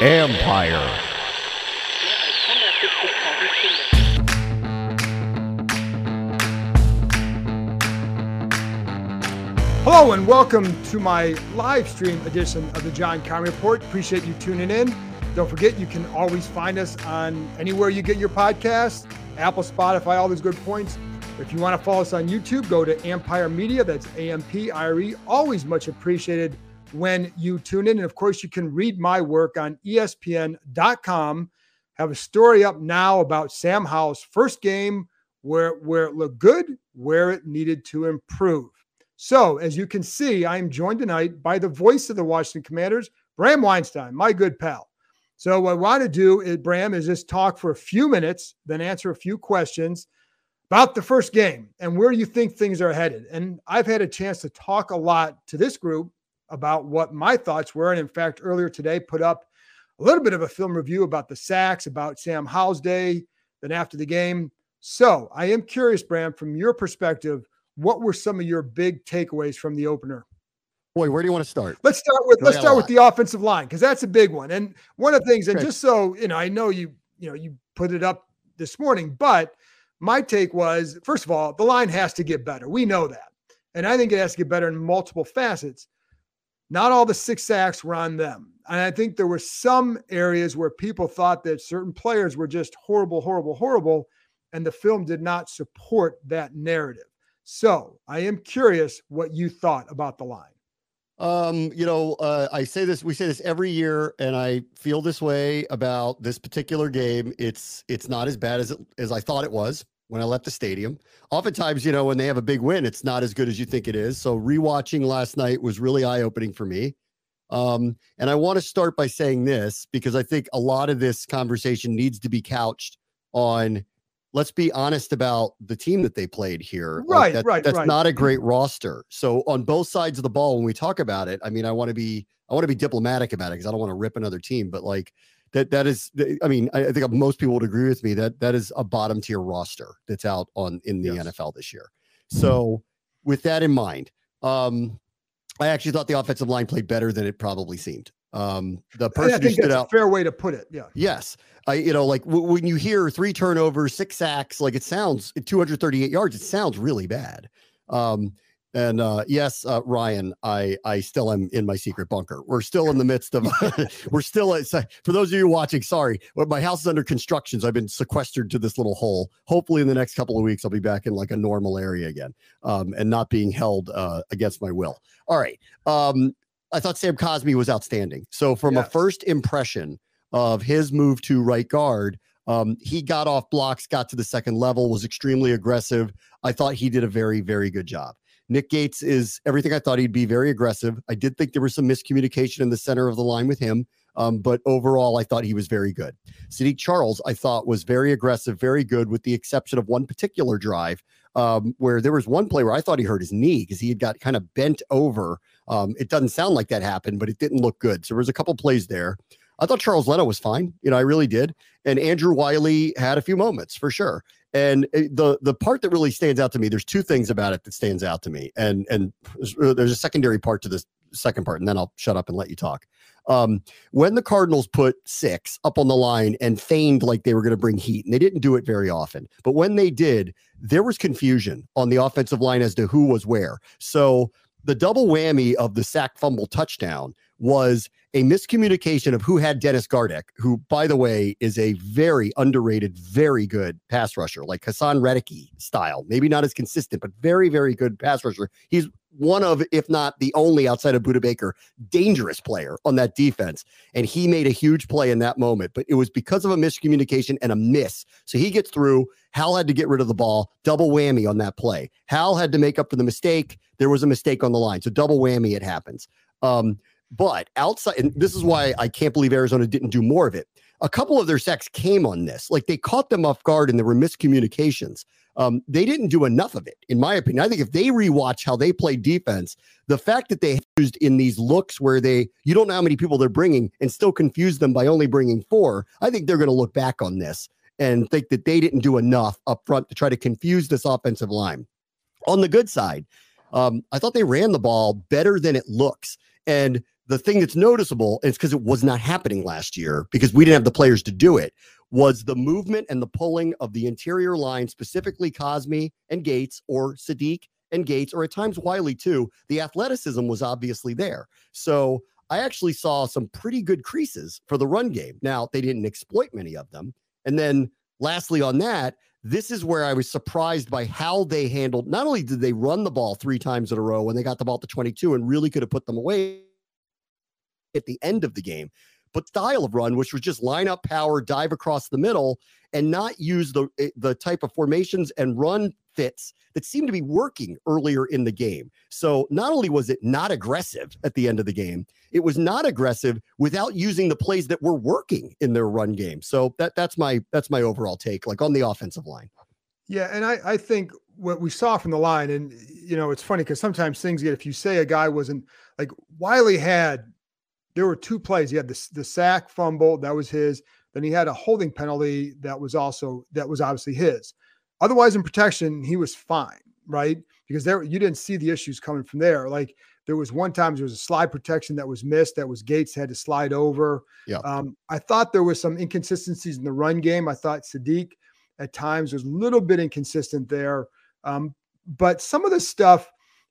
Empire. Hello and welcome to my live stream edition of the John Keim Report. Appreciate you tuning in. Don't forget, you can always find us on anywhere you get your podcasts, Apple, Spotify, all those good points. If you want to follow us on YouTube, go to Empire Media. That's A M P I R E. Always much appreciated when you tune in. And of course, you can read my work on ESPN.com. Have a story up now about Sam Howell's first game, where, where it looked good, where it needed to improve. So, as you can see, I am joined tonight by the voice of the Washington Commanders, Bram Weinstein, my good pal. So, what I want to do, is, Bram, is just talk for a few minutes, then answer a few questions about the first game and where you think things are headed. And I've had a chance to talk a lot to this group about what my thoughts were. And in fact, earlier today, put up a little bit of a film review about the sacks, about Sam Howell's day, then after the game. So I am curious, Bram, from your perspective, what were some of your big takeaways from the opener? Boy, where do you want to start? Let's start with let's start with the offensive line because that's a big one. And one of the things, and just so you know, I know you you know you put it up this morning, but my take was first of all, the line has to get better. We know that. And I think it has to get better in multiple facets. Not all the six sacks were on them. And I think there were some areas where people thought that certain players were just horrible, horrible, horrible. And the film did not support that narrative. So I am curious what you thought about the line. Um, you know, uh, I say this, we say this every year, and I feel this way about this particular game. It's it's not as bad as it, as I thought it was when I left the stadium. Oftentimes, you know, when they have a big win, it's not as good as you think it is. So rewatching last night was really eye opening for me. Um, and I want to start by saying this because I think a lot of this conversation needs to be couched on let's be honest about the team that they played here. Right, like that, right. That's right. not a great roster. So on both sides of the ball, when we talk about it, I mean, I want to be I want to be diplomatic about it because I don't want to rip another team, but like that that is i mean i think most people would agree with me that that is a bottom tier roster that's out on in the yes. nfl this year. So with that in mind um i actually thought the offensive line played better than it probably seemed. Um the person who stood out fair way to put it yeah. Yes. I you know like w- when you hear three turnovers six sacks like it sounds 238 yards it sounds really bad. Um and uh, yes, uh, Ryan, I I still am in my secret bunker. We're still in the midst of. we're still at, for those of you watching. Sorry, my house is under construction, so I've been sequestered to this little hole. Hopefully, in the next couple of weeks, I'll be back in like a normal area again, um, and not being held uh, against my will. All right. Um, I thought Sam Cosmi was outstanding. So from yes. a first impression of his move to right guard, um, he got off blocks, got to the second level, was extremely aggressive. I thought he did a very, very good job. Nick Gates is everything I thought he'd be very aggressive. I did think there was some miscommunication in the center of the line with him. Um, but overall, I thought he was very good. Saahdiq Charles, I thought, was very aggressive, very good, with the exception of one particular drive um, where there was one play where I thought he hurt his knee because he had got kind of bent over. Um, it doesn't sound like that happened, but it didn't look good. So there was a couple plays there. I thought Charles Leno was fine. You know, I really did. And Andrew Wiley had a few moments for sure. And the the part that really stands out to me, there's two things about it that stands out to me, and and uh, there's a secondary part to this second part, and then I'll shut up and let you talk. Um, when the Cardinals put six up on the line and feigned like they were going to bring heat, and they didn't do it very often, but when they did, there was confusion on the offensive line as to who was where. So the double whammy of the sack fumble touchdown was a miscommunication of who had Dennis Gardeck, who, by the way, is a very underrated, very good pass rusher, like Haason Reddick style. Maybe not as consistent, but very, very good pass rusher. He's one of, if not the only outside of Budda Baker, dangerous player on that defense. And he made a huge play in that moment, but it was because of a miscommunication and a miss. So he gets through. Howell had to get rid of the ball, double whammy on that play. Howell had to make up for the mistake. There was a mistake on the line. So double whammy, it happens. Um, but outside, and this is why I can't believe Arizona didn't do more of it. A couple of their sacks came on this. Like they caught them off guard and there were miscommunications. Um, they didn't do enough of it, in my opinion. I think if they rewatch how they play defense, the fact that they used in these looks where they you don't know how many people they're bringing and still confuse them by only bringing four, I think they're going to look back on this and think that they didn't do enough up front to try to confuse this offensive line. On the good side, um, I thought they ran the ball better than it looks. And the thing that's noticeable, is because it was not happening last year because we didn't have the players to do it, was the movement and the pulling of the interior line, specifically Cosmi and Gates or Saahdiq and Gates, or at times Wiley too. The athleticism was obviously there. So I actually saw some pretty good creases for the run game. Now, they didn't exploit many of them. And then lastly, on that, this is where I was surprised by how they handled. Not only did they run the ball three times in a row when they got the ball to 22 and really could have put them away at the end of the game, but style of run, which was just line up power, dive across the middle, and not use the eh, the type of formations and run fits that seemed to be working earlier in the game. So not only was it not aggressive at the end of the game, it was not aggressive without using the plays that were working in their run game. So that that's my that's my overall take, like on the offensive line. Yeah, and I I think what we saw from the line, and you know, it's funny because sometimes things get if you say a guy wasn't like Wiley had there were two plays. He had the, the sack fumble, that was his. Then he had a holding penalty that was also that was obviously his. Otherwise, in protection, he was fine, right? Because there you didn't see the issues coming from there. Like there was one time there was a slide protection that was missed. That was Gates had to slide over. Yeah. Um, I thought there was some inconsistencies in the run game. I thought Saahdiq at times was a little bit inconsistent there. Um, but some of the stuff,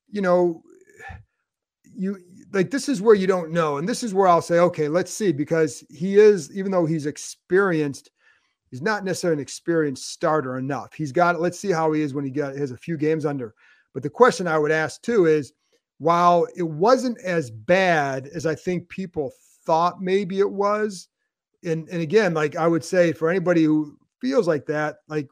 you know, you like this is where you don't know. And this is where I'll say, okay, let's see, because he is, even though he's experienced, he's not necessarily an experienced starter enough. He's got, let's see how he is when he got has a few games under. But the question I would ask too is while it wasn't as bad as I think people thought maybe it was, and, and again, like I would say for anybody who feels like that, like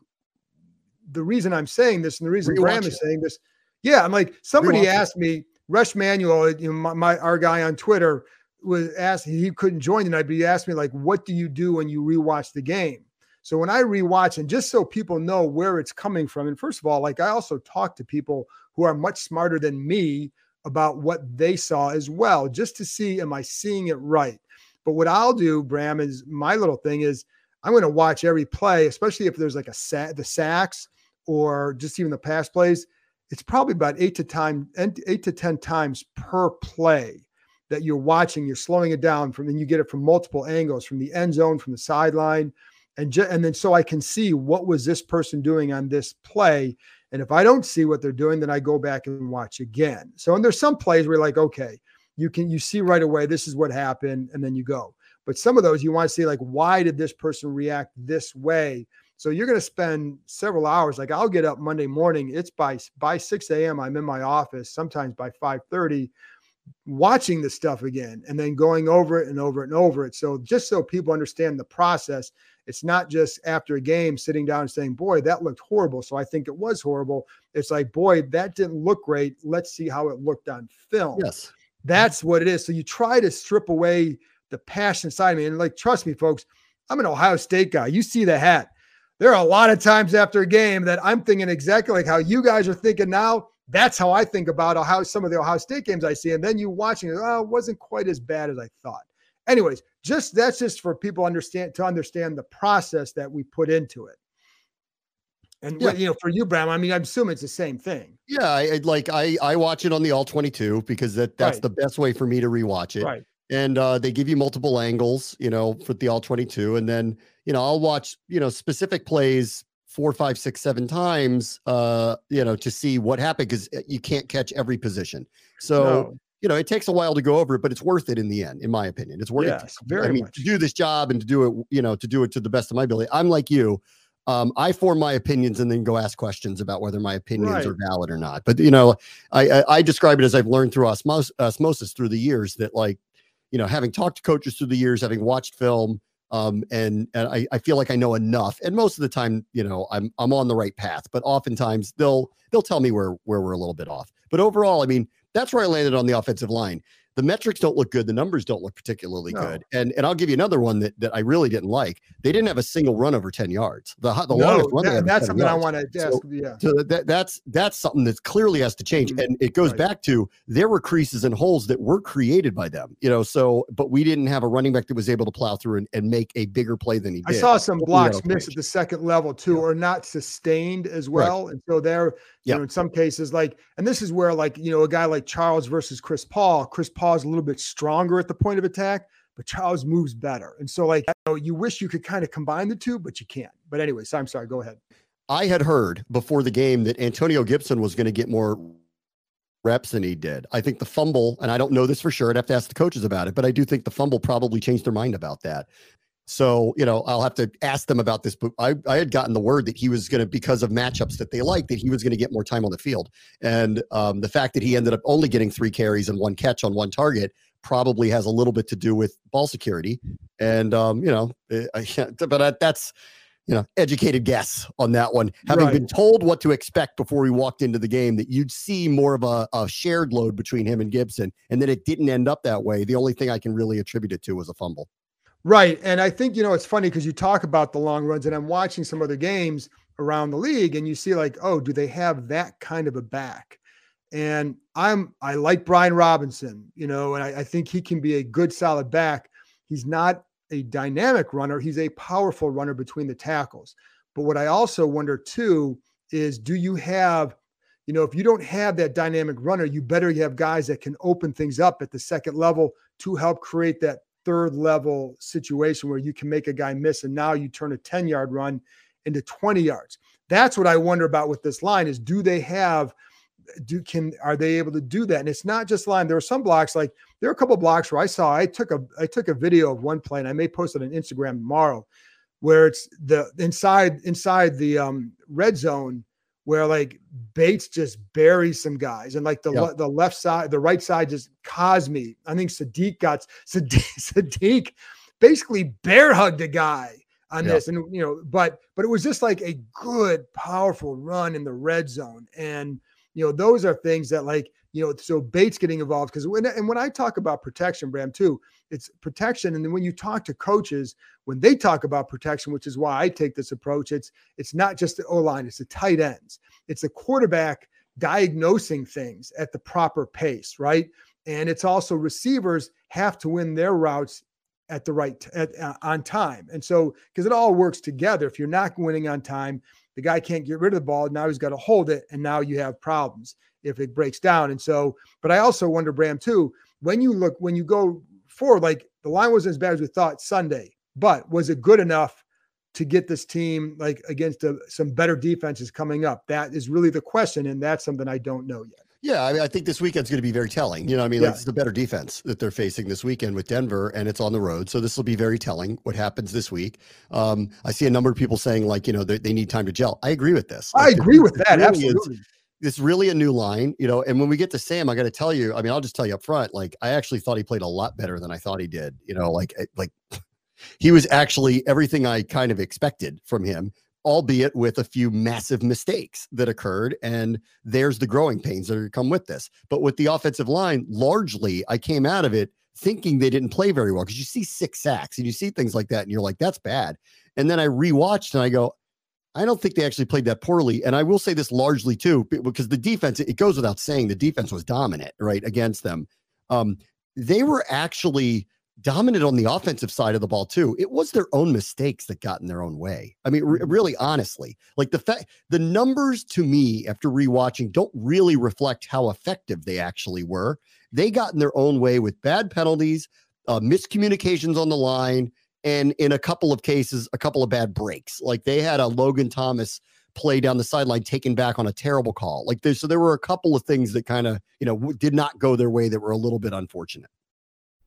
the reason I'm saying this and the reason Bram is saying this, yeah, I'm like somebody asked me Rush Manuel, you know, my, my, our guy on Twitter was asked he couldn't join tonight, but he asked me like, "What do you do when you rewatch the game?" So when I rewatch, and just so people know where it's coming from, and first of all, like I also talk to people who are much smarter than me about what they saw as well, just to see am I seeing it right. But what I'll do, Bram, is my little thing is I'm going to watch every play, especially if there's like a sack, the sacks or just even the pass plays it's probably about eight to time eight to ten times per play that you're watching. You're slowing it down from, and you get it from multiple angles, from the end zone, from the sideline, and ju- and then so I can see what was this person doing on this play. And if I don't see what they're doing, then I go back and watch again. So and there's some plays where like, okay, you can you see right away this is what happened, and then you go. But some of those you want to see like, why did this person react this way? So you're going to spend several hours. Like I'll get up Monday morning. It's by by 6 a.m. I'm in my office. Sometimes by 5:30, watching the stuff again, and then going over it and over it and over it. So just so people understand the process, it's not just after a game sitting down and saying, "Boy, that looked horrible." So I think it was horrible. It's like, "Boy, that didn't look great. Let's see how it looked on film." Yes, that's what it is. So you try to strip away the passion side of me, and like, trust me, folks. I'm an Ohio State guy. You see the hat there are a lot of times after a game that I'm thinking exactly like how you guys are thinking now. That's how I think about how some of the Ohio State games I see. And then you watching it, oh, it wasn't quite as bad as I thought. Anyways, just that's just for people understand to understand the process that we put into it. And yeah. you know, for you, Bram, I mean, I'm assuming it's the same thing. Yeah, I, like I I watch it on the all 22 because that that's right. the best way for me to rewatch it. Right. And uh, they give you multiple angles, you know, for the all 22, and then you know, I'll watch, you know, specific plays four, five, six, seven times, uh, you know, to see what happened because uh, you can't catch every position. So, no. you know, it takes a while to go over it, but it's worth it in the end, in my opinion. It's worth yes, it. Very I mean, much. to do this job and to do it, you know, to do it to the best of my ability. I'm like you. um, I form my opinions and then go ask questions about whether my opinions right. are valid or not. But you know, I, I, I describe it as I've learned through osmos- osmosis through the years that like, you know, having talked to coaches through the years, having watched film, um, and and I, I feel like I know enough. And most of the time, you know, I'm I'm on the right path. But oftentimes they'll they'll tell me where where we're a little bit off. But overall, I mean, that's where I landed on the offensive line the metrics don't look good. The numbers don't look particularly no. good. And and I'll give you another one that, that I really didn't like. They didn't have a single run over 10 yards. The, the no, longest run that, that's something yards. I want to ask. So, yeah. So that, that's that's something that clearly has to change. Mm-hmm. And it goes right. back to there were creases and holes that were created by them. You know, so but we didn't have a running back that was able to plow through and, and make a bigger play than he did. I saw some blocks miss at the second level too, yeah. or not sustained as well. Right. And so there you know, in some cases, like, and this is where, like, you know, a guy like Charles versus Chris Paul, Chris Paul's a little bit stronger at the point of attack, but Charles moves better. And so, like, you, know, you wish you could kind of combine the two, but you can't. But anyways, I'm sorry, go ahead. I had heard before the game that Antonio Gibson was going to get more reps than he did. I think the fumble, and I don't know this for sure, I'd have to ask the coaches about it, but I do think the fumble probably changed their mind about that. So, you know, I'll have to ask them about this, but I, I had gotten the word that he was going to, because of matchups that they like, that he was going to get more time on the field. And um, the fact that he ended up only getting three carries and one catch on one target probably has a little bit to do with ball security. And, um, you know, eh, I, but that's, you know, educated guess on that one. Having right. been told what to expect before we walked into the game, that you'd see more of a, a shared load between him and Gibson, and then it didn't end up that way. The only thing I can really attribute it to was a fumble. Right. And I think, you know, it's funny because you talk about the long runs, and I'm watching some other games around the league, and you see, like, oh, do they have that kind of a back? And I'm, I like Brian Robinson, you know, and I, I think he can be a good, solid back. He's not a dynamic runner, he's a powerful runner between the tackles. But what I also wonder too is do you have, you know, if you don't have that dynamic runner, you better have guys that can open things up at the second level to help create that third level situation where you can make a guy miss and now you turn a 10 yard run into 20 yards. That's what I wonder about with this line is do they have do can are they able to do that? And it's not just line. There are some blocks like there are a couple blocks where I saw I took a I took a video of one play and I may post it on Instagram tomorrow where it's the inside inside the um red zone where like Bates just buries some guys, and like the le- the left side, the right side just Cosmi. I think Saahdiq got Saahdiq, Saahdiq basically bear hugged a guy on this, and you know, but but it was just like a good, powerful run in the red zone, and you know, those are things that like you know, so Bates getting involved because when and when I talk about protection, Bram, too, it's protection. And then when you talk to coaches, when they talk about protection, which is why I take this approach, it's it's not just the O line, it's the tight ends, it's the quarterback diagnosing things at the proper pace, right? And it's also receivers have to win their routes at the right at, uh, on time. And so because it all works together. If you're not winning on time, the guy can't get rid of the ball. Now he's got to hold it, and now you have problems if it breaks down. And so, but I also wonder, Bram, too, when you look, when you go forward, like the line wasn't as bad as we thought Sunday, but was it good enough to get this team like against a, some better defenses coming up? That is really the question. And that's something I don't know yet. Yeah, I mean, I think this weekend's going to be very telling. You know, I mean, yeah. like, it's the better defense that they're facing this weekend with Denver, and it's on the road. So this will be very telling what happens this week. Um, I see a number of people saying, like, you know, they, they need time to gel. I agree with this. Like, I agree with that. Really Absolutely. Is, it's really a new line, you know. And when we get to Sam, I got to tell you, I mean, I'll just tell you up front, like, I actually thought he played a lot better than I thought he did. You know, like, eh, like he was actually everything I kind of expected from him albeit with a few massive mistakes that occurred. And there's the growing pains that come with this. But with the offensive line, largely, I came out of it thinking they didn't play very well because you see six sacks and you see things like that, and you're like, that's bad. And then I rewatched and I go, I don't think they actually played that poorly. And I will say this largely too, because the defense, it goes without saying, the defense was dominant, right, against them. Um, they were actually dominant on the offensive side of the ball too. It was their own mistakes that got in their own way. I mean, re- mm-hmm. really, honestly, like the fact, the numbers to me after rewatching don't really reflect how effective they actually were. They got in their own way with bad penalties, uh, miscommunications on the line, and in a couple of cases, a couple of bad breaks. Like they had a Logan Thomas play down the sideline taken back on a terrible call. Like there, so there were a couple of things that kind of you know did not go their way that were a little bit unfortunate.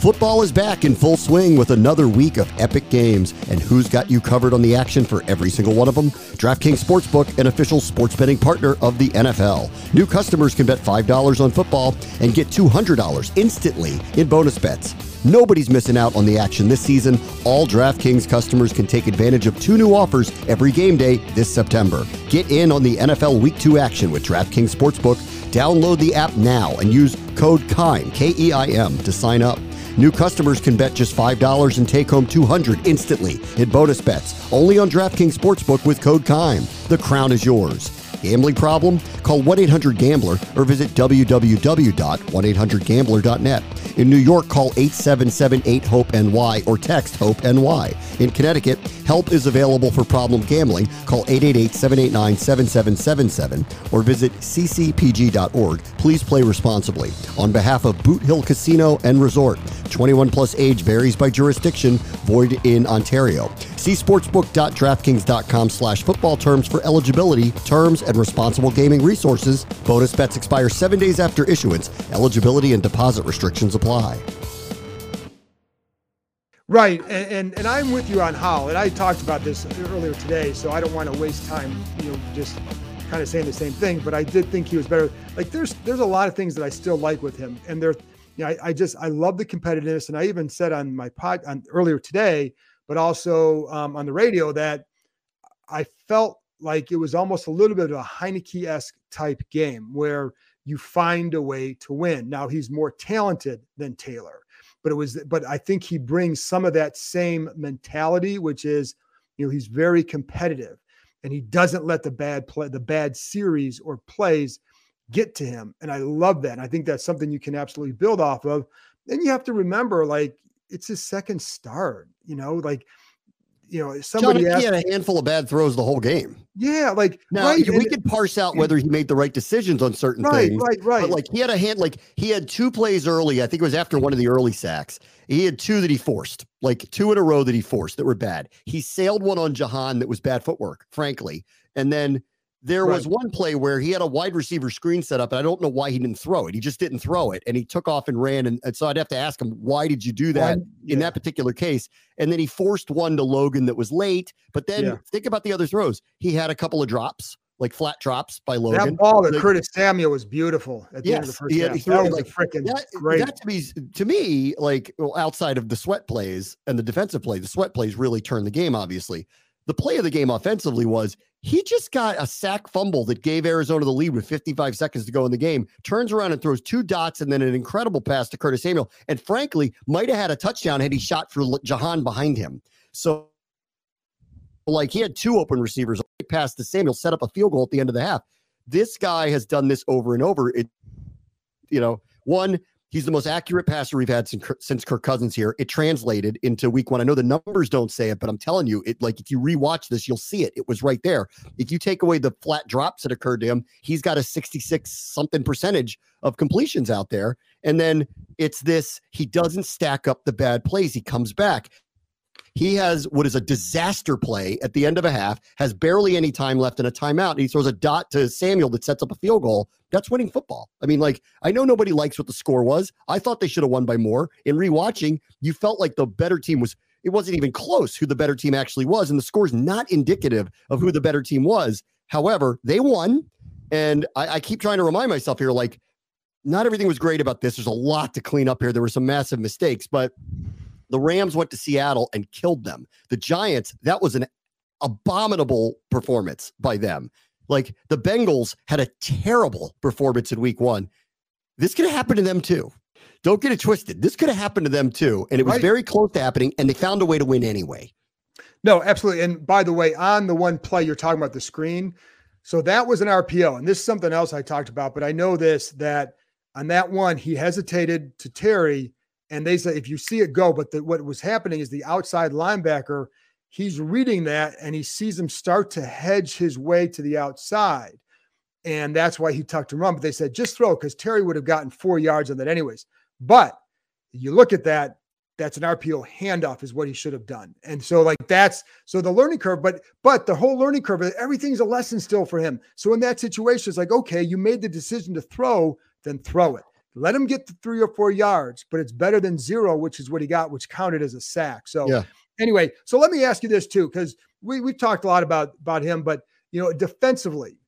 Football is back in full swing with another week of epic games. And who's got you covered on the action for every single one of them? DraftKings Sportsbook, an official sports betting partner of the NFL. New customers can bet $5 on football and get $200 instantly in bonus bets. Nobody's missing out on the action this season. All DraftKings customers can take advantage of two new offers every game day this September. Get in on the NFL Week 2 action with DraftKings Sportsbook. Download the app now and use code KEIM, K E I M, to sign up. New customers can bet just $5 and take home 200 instantly in bonus bets only on DraftKings Sportsbook with code KEIM. The crown is yours. Gambling problem? Call 1 800 Gambler or visit www.1800Gambler.net. In New York, call 877 8 HOPE NY or text HOPE NY. In Connecticut, help is available for problem gambling. Call 888 789 7777 or visit ccpg.org. Please play responsibly. On behalf of Boot Hill Casino and Resort, 21 plus age varies by jurisdiction, void in Ontario. See sportsbook.draftkings.com slash football terms for eligibility, terms, and responsible gaming resources. Bonus bets expire seven days after issuance. Eligibility and deposit restrictions apply. Right, and, and, and I'm with you on how, and I talked about this earlier today, so I don't want to waste time, you know, just kind of saying the same thing. But I did think he was better. Like there's there's a lot of things that I still like with him, and there, you know, I, I just I love the competitiveness, and I even said on my pod on earlier today, but also um, on the radio that I felt like it was almost a little bit of a Heinicke esque type game where you find a way to win. Now he's more talented than Taylor, but it was, but I think he brings some of that same mentality, which is, you know, he's very competitive and he doesn't let the bad play, the bad series or plays get to him. And I love that. And I think that's something you can absolutely build off of. And you have to remember, like, it's his second start, you know, like you know, somebody John, he had a handful of bad throws the whole game. Yeah, like now right, we could parse out whether he made the right decisions on certain right, things. Right, right, But like he had a hand, like he had two plays early. I think it was after one of the early sacks. He had two that he forced, like two in a row that he forced that were bad. He sailed one on Jahan that was bad footwork, frankly, and then there right. was one play where he had a wide receiver screen set up, and I don't know why he didn't throw it. He just didn't throw it, and he took off and ran. And, and so I'd have to ask him, why did you do that yeah. in that particular case? And then he forced one to Logan that was late. But then yeah. think about the other throws. He had a couple of drops, like flat drops by Logan. That ball that like, Curtis Samuel was beautiful at the yes, end of the first half. That was like, freaking that, great. That to me, to me, like well, outside of the sweat plays and the defensive play, the sweat plays really turned the game, obviously. The play of the game offensively was he just got a sack fumble that gave Arizona the lead with 55 seconds to go in the game, turns around and throws two dots and then an incredible pass to Curtis Samuel. And frankly, might have had a touchdown had he shot for Jahan behind him. So, like, he had two open receivers, pass to Samuel, set up a field goal at the end of the half. This guy has done this over and over. It, you know, one, He's the most accurate passer we've had since, since Kirk Cousins here. It translated into week one. I know the numbers don't say it, but I'm telling you, it like if you rewatch this, you'll see it. It was right there. If you take away the flat drops that occurred to him, he's got a 66 something percentage of completions out there. And then it's this he doesn't stack up the bad plays. He comes back. He has what is a disaster play at the end of a half, has barely any time left in a timeout. And he throws a dot to Samuel that sets up a field goal. That's winning football. I mean, like, I know nobody likes what the score was. I thought they should have won by more. In rewatching, you felt like the better team was, it wasn't even close who the better team actually was. And the score's not indicative of who the better team was. However, they won. And I, I keep trying to remind myself here, like, not everything was great about this. There's a lot to clean up here. There were some massive mistakes, but the Rams went to Seattle and killed them. The Giants, that was an abominable performance by them. Like the Bengals had a terrible performance in week one. This could have happened to them too. Don't get it twisted. This could have happened to them too. And it was right. very close to happening, and they found a way to win anyway. No, absolutely. And by the way, on the one play you're talking about the screen, so that was an RPO. And this is something else I talked about, but I know this that on that one, he hesitated to Terry And they said if you see it go, but the, what was happening is the outside linebacker, he's reading that and he sees him start to hedge his way to the outside. And that's why he tucked and run. But they said just throw because Terry would have gotten four yards on that anyways. But you look at that, that's an RPO handoff is what he should have done. And so like that's so the learning curve, but but the whole learning curve, everything's a lesson still for him. So in that situation, it's like, okay, you made the decision to throw, then throw it. Let him get to three or four yards, but it's better than zero, which is what he got, which counted as a sack. So yeah. anyway, so let me ask you this too, because we we've talked a lot about about him, but you know, defensively,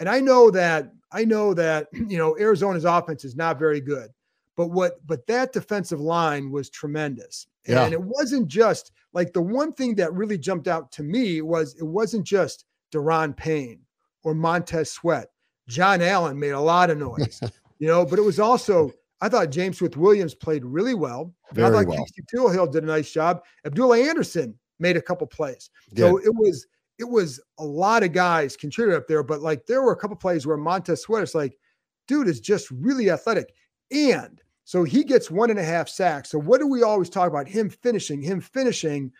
and I know that I know that you know Arizona's offense is not very good. But what but that defensive line was tremendous. Yeah. And it wasn't just like the one thing that really jumped out to me was it wasn't just Daron Payne or Montez Sweat. John Allen made a lot of noise, you know, but it was also I thought James Smith Williams played really well. Very I thought well. Casey did a nice job. Abdullah Anderson made a couple plays. Yeah. So it was it was a lot of guys contributed up there, but like there were a couple plays where Montez Sweat is like, dude is just really athletic. And so he gets one and a half sacks. So what do we always talk about? Him finishing, him finishing.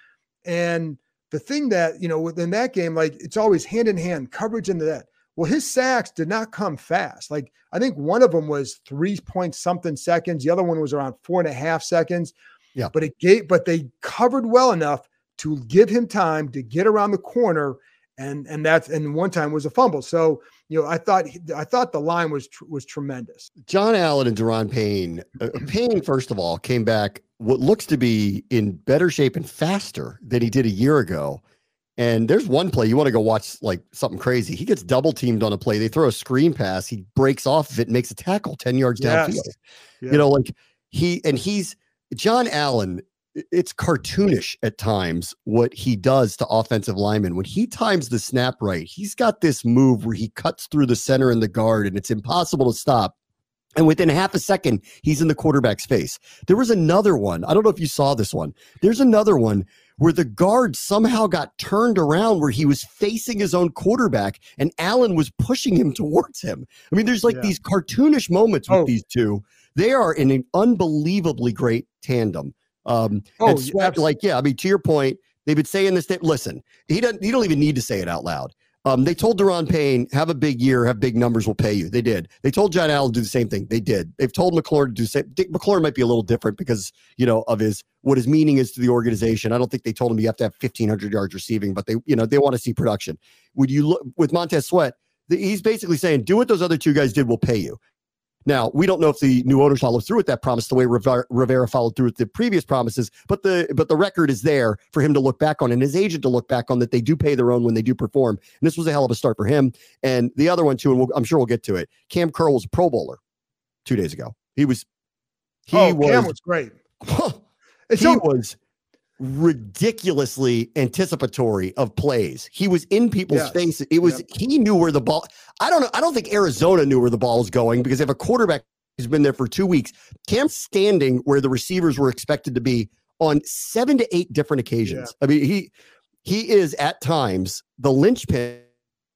And the thing that, you know, within that game, like it's always hand in hand, coverage into that. Well, his sacks did not come fast. Like I think one of them was three point something seconds. The other one was around four and a half seconds. Yeah. But it gave, but they covered well enough to give him time to get around the corner and and that's and one time was a fumble. So you know, I thought I thought the line was was tremendous. John Allen and Daron Payne. Uh, Payne, first of all, came back what looks to be in better shape and faster than he did a year ago. And there's one play you want to go watch like something crazy. He gets double teamed on a play. They throw a screen pass. He breaks off of it, and makes a tackle ten yards yes. downfield. Yeah. You know, like he and he's John Allen it's cartoonish at times what he does to offensive linemen. When he times the snap right, he's got this move where he cuts through the center and the guard, and it's impossible to stop. And within half a second, he's in the quarterback's face. There was another one. I don't know if you saw this one. There's another one where the guard somehow got turned around where he was facing his own quarterback and Allen was pushing him towards him. I mean, there's like yeah. these cartoonish moments with oh. these two. They are in an unbelievably great tandem. Um, oh, Sweat, like, yeah, I mean, to your point, they've been saying this. Listen, he doesn't. You don't even need to say it out loud. Um, they told Daron Payne, have a big year, have big numbers, we'll pay you. They did. They told John Allen to do the same thing. They did. They've told McLaurin to do the same. Dick McLaurin might be a little different because, you know, of his what his meaning is to the organization. I don't think they told him you have to have 1,500 yards receiving, but they, you know, they want to see production. Would you look with Montez Sweat? He's basically saying, do what those other two guys did, we'll pay you. Now, we don't know if the new owners follow through with that promise the way Rivera followed through with the previous promises, but the but the record is there for him to look back on and his agent to look back on that they do pay their own when they do perform. And this was a hell of a start for him. And the other one too, and we'll, I'm sure we'll get to it. Kam Curl was a Pro Bowler two days ago. He was. He oh, was, Kam was great. he so, was ridiculously anticipatory of plays. He was in people's yes. faces. It was yep. he knew where the ball. I don't know. I don't think Arizona knew where the ball was going because if a quarterback has been there for two weeks, Kam's standing where the receivers were expected to be on seven to eight different occasions. Yeah. I mean, he he is at times the linchpin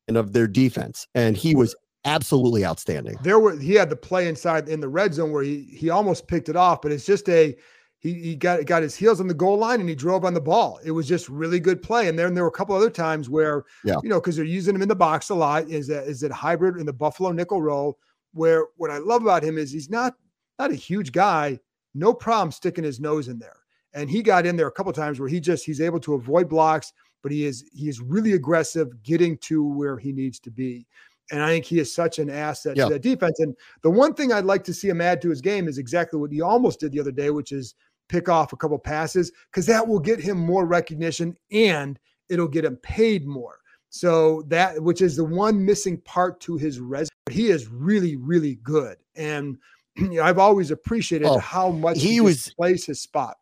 of their defense, and he was absolutely outstanding. There were he had the play inside in the red zone where he he almost picked it off, but it's just a he, he got got his heels on the goal line and he drove on the ball. It was just really good play. And then there were a couple other times where, yeah. you know, because they're using him in the box a lot. Is that is it hybrid in the Buffalo nickel role? Where what I love about him is he's not not a huge guy, no problem sticking his nose in there. And he got in there a couple times where he just he's able to avoid blocks, but he is he is really aggressive getting to where he needs to be. And I think he is such an asset yeah. to that defense. And the one thing I'd like to see him add to his game is exactly what he almost did the other day, which is pick off a couple passes because that will get him more recognition and it'll get him paid more. So that which is the one missing part to his resume. He is really, really good. And you know, I've always appreciated oh, how much he, he was plays his spot.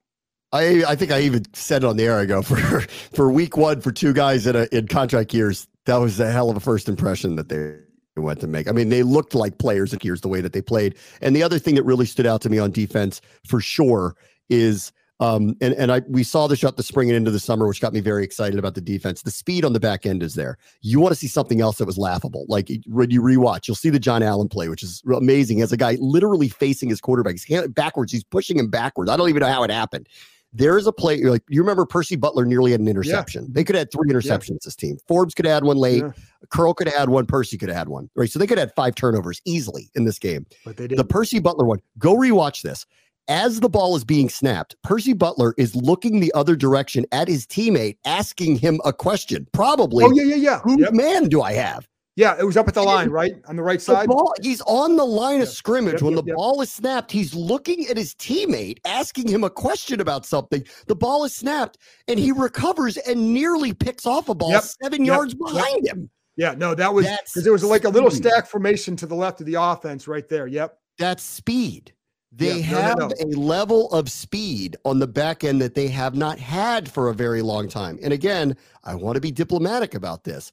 I, I think I even said it on the air I go for for week one for two guys in a, in contract years. That was a hell of a first impression that they went to make. I mean, they looked like players in years the way that they played. And the other thing that really stood out to me on defense for sure is Um, and and I we saw the shot the spring and into the summer, which got me very excited about the defense. The speed on the back end is there. You want to see something else that was laughable, like when you rewatch, you'll see the John Allen play, which is amazing. As a guy literally facing his quarterback, he's backwards, he's pushing him backwards. I don't even know how it happened. There is a play like you remember Percy Butler nearly had an interception. Yeah. They could have had three interceptions. Yeah. This team, Forbes could have had one late. Yeah. Curl could have had one. Percy could have had one. Right, so they could have had five turnovers easily in this game. But they did. The Percy Butler one. Go rewatch this as the ball is being snapped, Percy Butler is looking the other direction at his teammate, asking him a question. Probably, oh yeah, yeah, yeah. Whose yep. man do I have? Yeah, it was up at the line, right on the right side. Ball, he's on the line yep. of scrimmage yep, when the ball is snapped. He's looking at his teammate, asking him a question about something. The ball is snapped, and he recovers and nearly picks off a ball seven yards behind him. Yeah, no, that was because there was like a little stack formation to the left of the offense right there. Yep, that's speed. They yeah, have no, no, no. a level of speed on the back end that they have not had for a very long time. And again, I want to be diplomatic about this.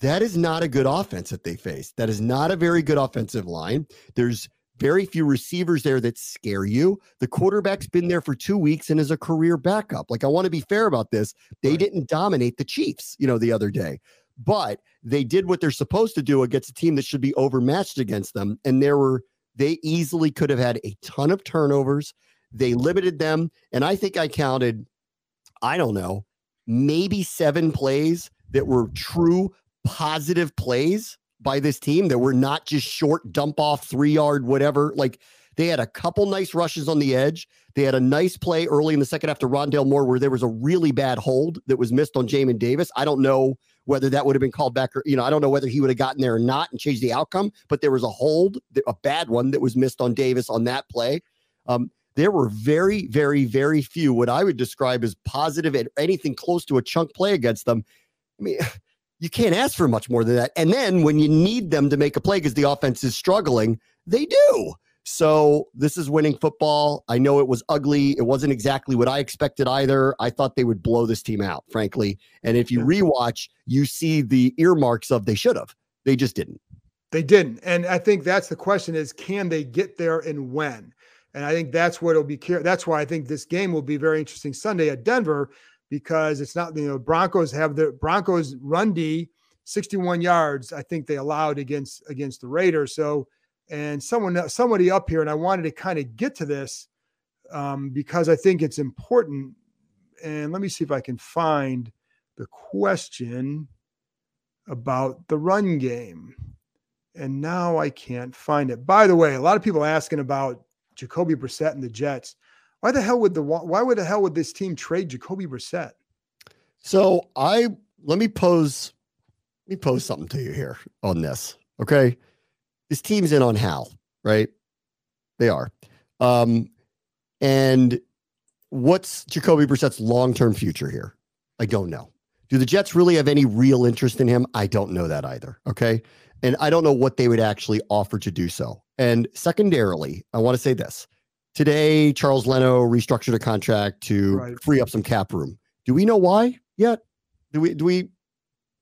That is not a good offense that they face. That is not a very good offensive line. There's very few receivers there that scare you. The quarterback's been there for two weeks and is a career backup. Like, I want to be fair about this. They right. didn't dominate the Chiefs, you know, the other day, but they did what they're supposed to do against a team that should be overmatched against them. And there were they easily could have had a ton of turnovers. They limited them. And I think I counted, I don't know, maybe seven plays that were true positive plays by this team that were not just short dump off, three yard, whatever. Like they had a couple nice rushes on the edge. They had a nice play early in the second after Rondale Moore where there was a really bad hold that was missed on Jamin Davis. I don't know whether that would have been called back or, you know, I don't know whether he would have gotten there or not and changed the outcome, but there was a hold, a bad one that was missed on Davis on that play. Um, there were very, very, very few what I would describe as positive and anything close to a chunk play against them. I mean, you can't ask for much more than that. And then when you need them to make a play because the offense is struggling, they do. So this is winning football. I know it was ugly. It wasn't exactly what I expected either. I thought they would blow this team out, frankly. And if you rewatch, you see the earmarks of they should have. They just didn't. They didn't. And I think that's the question is can they get there and when? And I think that's what it'll be. That's why I think this game will be very interesting Sunday at Denver because it's not, you know, Broncos have the Broncos run D 61 yards. I think they allowed against against the Raiders. So and someone somebody up here, and I wanted to kind of get to this um, because I think it's important. And let me see if I can find the question about the run game. And now I can't find it. By the way, a lot of people asking about Jacoby Brissett and the Jets. Why the hell would the why would the hell would this team trade Jacoby Brissett? So I let me pose let me pose something to you here on this. Okay this team's in on Howell, right? They are. Um, and what's Jacoby Brissett's long term future here? I don't know. Do the Jets really have any real interest in him? I don't know that either. Okay. And I don't know what they would actually offer to do so. And secondarily, I want to say this. Today, Charles Leno restructured a contract to right. free up some cap room. Do we know why yet? Do we do we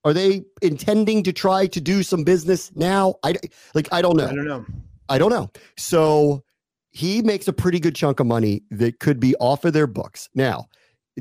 are they intending to try to do some business now? I like I don't know. I don't know. I don't know. So he makes a pretty good chunk of money that could be off of their books. Now,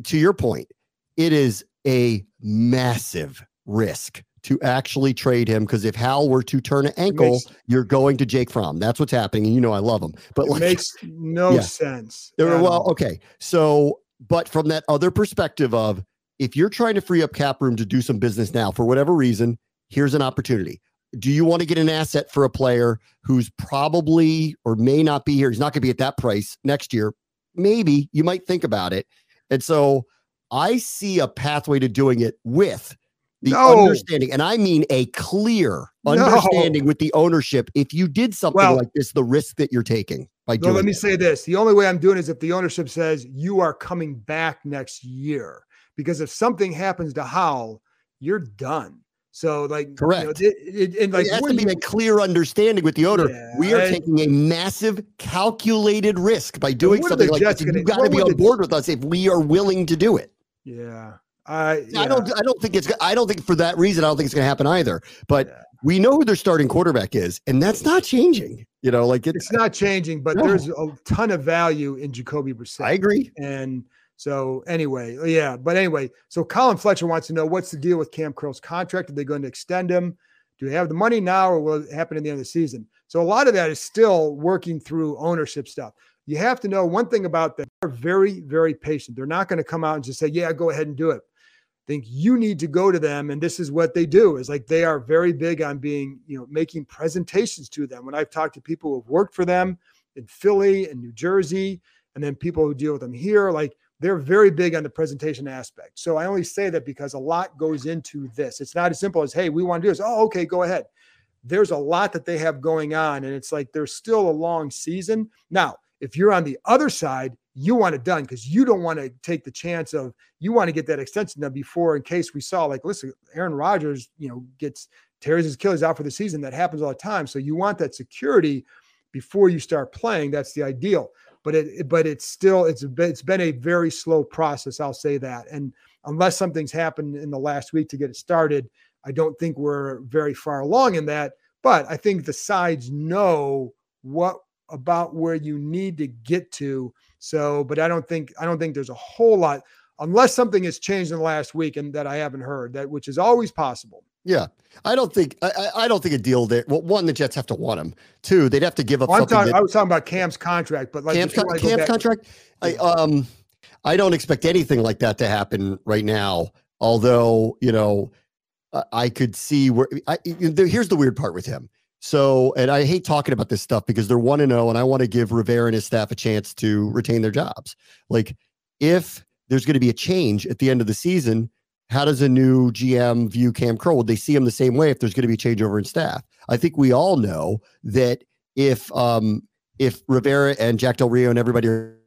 to your point, it is a massive risk to actually trade him because if Howell were to turn an ankle, makes, you're going to Jake Fromm. That's what's happening, and you know I love him. But it like, makes no yeah. sense. Well, okay. So, but from that other perspective of if you're trying to free up cap room to do some business now for whatever reason, here's an opportunity. Do you want to get an asset for a player who's probably or may not be here? He's not going to be at that price next year. Maybe you might think about it. And so I see a pathway to doing it with the no. understanding, and I mean a clear understanding no. with the ownership. If you did something well, like this, the risk that you're taking by doing. let me it. say this: the only way I'm doing is if the ownership says you are coming back next year because if something happens to Howell, you're done. So, like, correct. You know, it, it, like, it has to be a clear understanding with the owner. Yeah, we are I, taking a massive, calculated risk by doing something like this. You've got to be on board with us if we are willing to do it. Yeah, I. Yeah. I don't. I don't think it's. I don't think for that reason. I don't think it's going to happen either. But yeah. we know who their starting quarterback is, and that's not changing. You know, like it's, it's not changing. But no. there's a ton of value in Jacoby Brissett. I agree. And So anyway, uh, yeah, but anyway, so Colin Fletcher wants to know what's the deal with Kam Curl's contract? Are they going to extend him? Do they have the money now, or will it happen at the end of the season? So a lot of that is still working through ownership stuff. You have to know one thing about them: they're very, very patient. They're not going to come out and just say, "Yeah, go ahead and do it." I think you need to go to them, and this is what they do: is like they are very big on being, you know, making presentations to them. When I've talked to people who've worked for them in Philly and New Jersey, and then people who deal with them here, like they're very big on the presentation aspect. So I only say that because a lot goes into this. It's not as simple as, hey, we want to do this. Oh, okay, go ahead. There's a lot that they have going on, and it's like there's still a long season. Now, if you're on the other side, you want it done because you don't want to take the chance of you want to get that extension done before in case we saw like listen Aaron Rodgers you know gets tears his Achilles out for the season that happens all the time so you want that security before you start playing that's the ideal but it but it's still it's it's been a very slow process I'll say that. And unless something's happened in the last week to get it started I don't think we're very far along in that. But I think the sides know what about where you need to get to. So but I don't think I don't think there's a whole lot unless something has changed in the last week and that I haven't heard that which is always possible yeah, I don't think I, I don't think a deal that Well, one, the Jets have to want him. Two, they'd have to give up. Well, something talking, that, I was talking about Kam's contract, but like Kam's, con- Kam's contract. I um, I don't expect anything like that to happen right now. Although you know, I, I could see where. I, here's the weird part with him. So, and I hate talking about this stuff because they're one and zero, and I want to give Rivera and his staff a chance to retain their jobs. Like, if there's going to be a change at the end of the season how does a new GM view Kam Curl? Would they see him the same way if there's going to be a changeover in staff? I think we all know that if um, if Rivera and Jack Del Rio and everybody are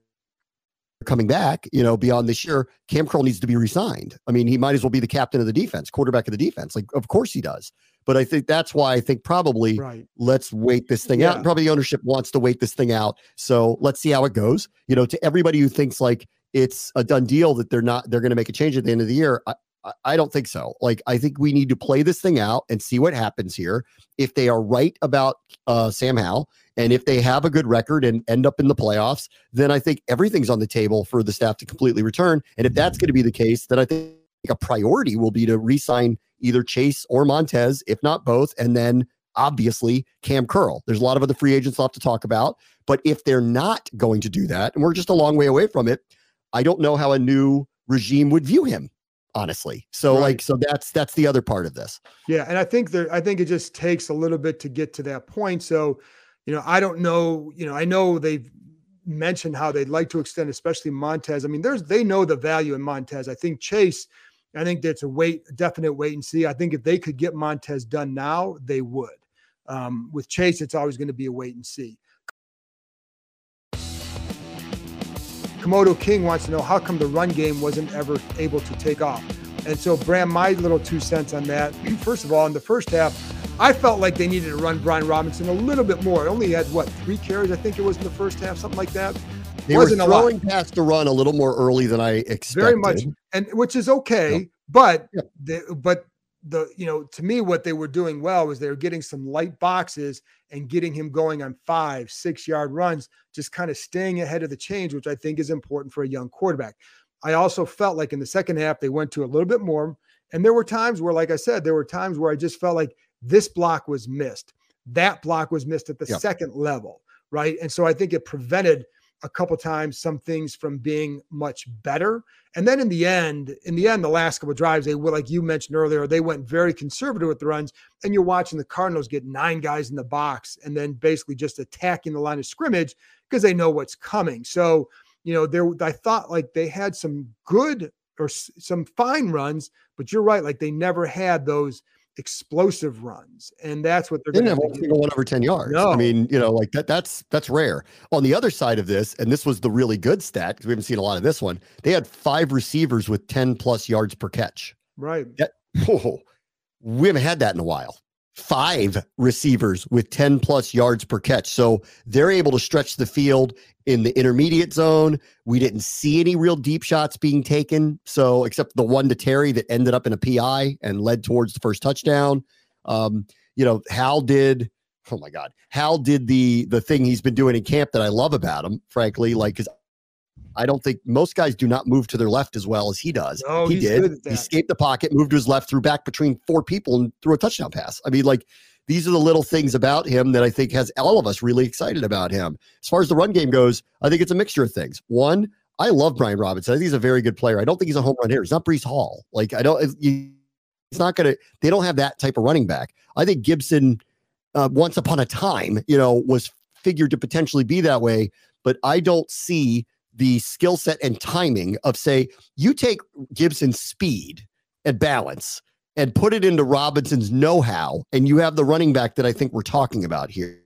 coming back, you know, beyond this year, Kam Curl needs to be resigned. I mean, he might as well be the captain of the defense, quarterback of the defense. Like, of course he does. But I think that's why I think probably right. let's wait this thing yeah. out. And probably the ownership wants to wait this thing out. So let's see how it goes. You know, to everybody who thinks like it's a done deal that they're not they're going to make a change at the end of the year. I, I don't think so. Like, I think we need to play this thing out and see what happens here. If they are right about uh, Sam Howell, and if they have a good record and end up in the playoffs, then I think everything's on the table for the staff to completely return. And if that's going to be the case, then I think a priority will be to re-sign either Chase or Montez, if not both, and then obviously Kam Curl. There's a lot of other free agents left to talk about, but if they're not going to do that, and we're just a long way away from it, I don't know how a new regime would view him honestly. So right. like so that's that's the other part of this. Yeah, and I think there I think it just takes a little bit to get to that point. So, you know, I don't know, you know, I know they've mentioned how they'd like to extend especially Montez. I mean, there's they know the value in Montez. I think Chase I think that's a wait definite wait and see. I think if they could get Montez done now, they would. Um, with Chase, it's always going to be a wait and see. Komodo King wants to know how come the run game wasn't ever able to take off. And so, Bram, my little two cents on that. First of all, in the first half, I felt like they needed to run Brian Robinson a little bit more. It only had what three carries, I think it was in the first half, something like that. They Wasn't were throwing past the run a little more early than I expected. Very much, and which is okay. Yeah. But yeah. But the you know to me what they were doing well was they were getting some light boxes and getting him going on five six yard runs just kind of staying ahead of the change which i think is important for a young quarterback i also felt like in the second half they went to a little bit more and there were times where like i said there were times where i just felt like this block was missed that block was missed at the yep. second level right and so i think it prevented a couple times some things from being much better. And then in the end, in the end, the last couple drives, they were like you mentioned earlier, they went very conservative with the runs. And you're watching the Cardinals get nine guys in the box and then basically just attacking the line of scrimmage because they know what's coming. So, you know, there I thought like they had some good or some fine runs, but you're right, like they never had those explosive runs, and that's what they're going to have a single one over ten yards. No. I mean, you know, like that. That's that's rare. On the other side of this, and this was the really good stat because we haven't seen a lot of this one. They had five receivers with ten plus yards per catch. Right. That, oh, we haven't had that in a while five receivers with 10 plus yards per catch. So they're able to stretch the field in the intermediate zone. We didn't see any real deep shots being taken. So except the one to Terry that ended up in a PI and led towards the first touchdown. Um, you know, Howell did oh my God, Howell did the the thing he's been doing in camp that I love about him, frankly, like because I don't think most guys do not move to their left as well as he does. No, he did. He escaped the pocket, moved to his left, threw back between four people, and threw a touchdown pass. I mean, like these are the little things about him that I think has all of us really excited about him. As far as the run game goes, I think it's a mixture of things. One, I love Brian Robinson. I think he's a very good player. I don't think he's a home run hitter. He's not Breece Hall. Like I don't. It's not going to. They don't have that type of running back. I think Gibson, uh, once upon a time, you know, was figured to potentially be that way, but I don't see the skill set and timing of say you take Gibson's speed and balance and put it into Robinson's know-how, and you have the running back that I think we're talking about here.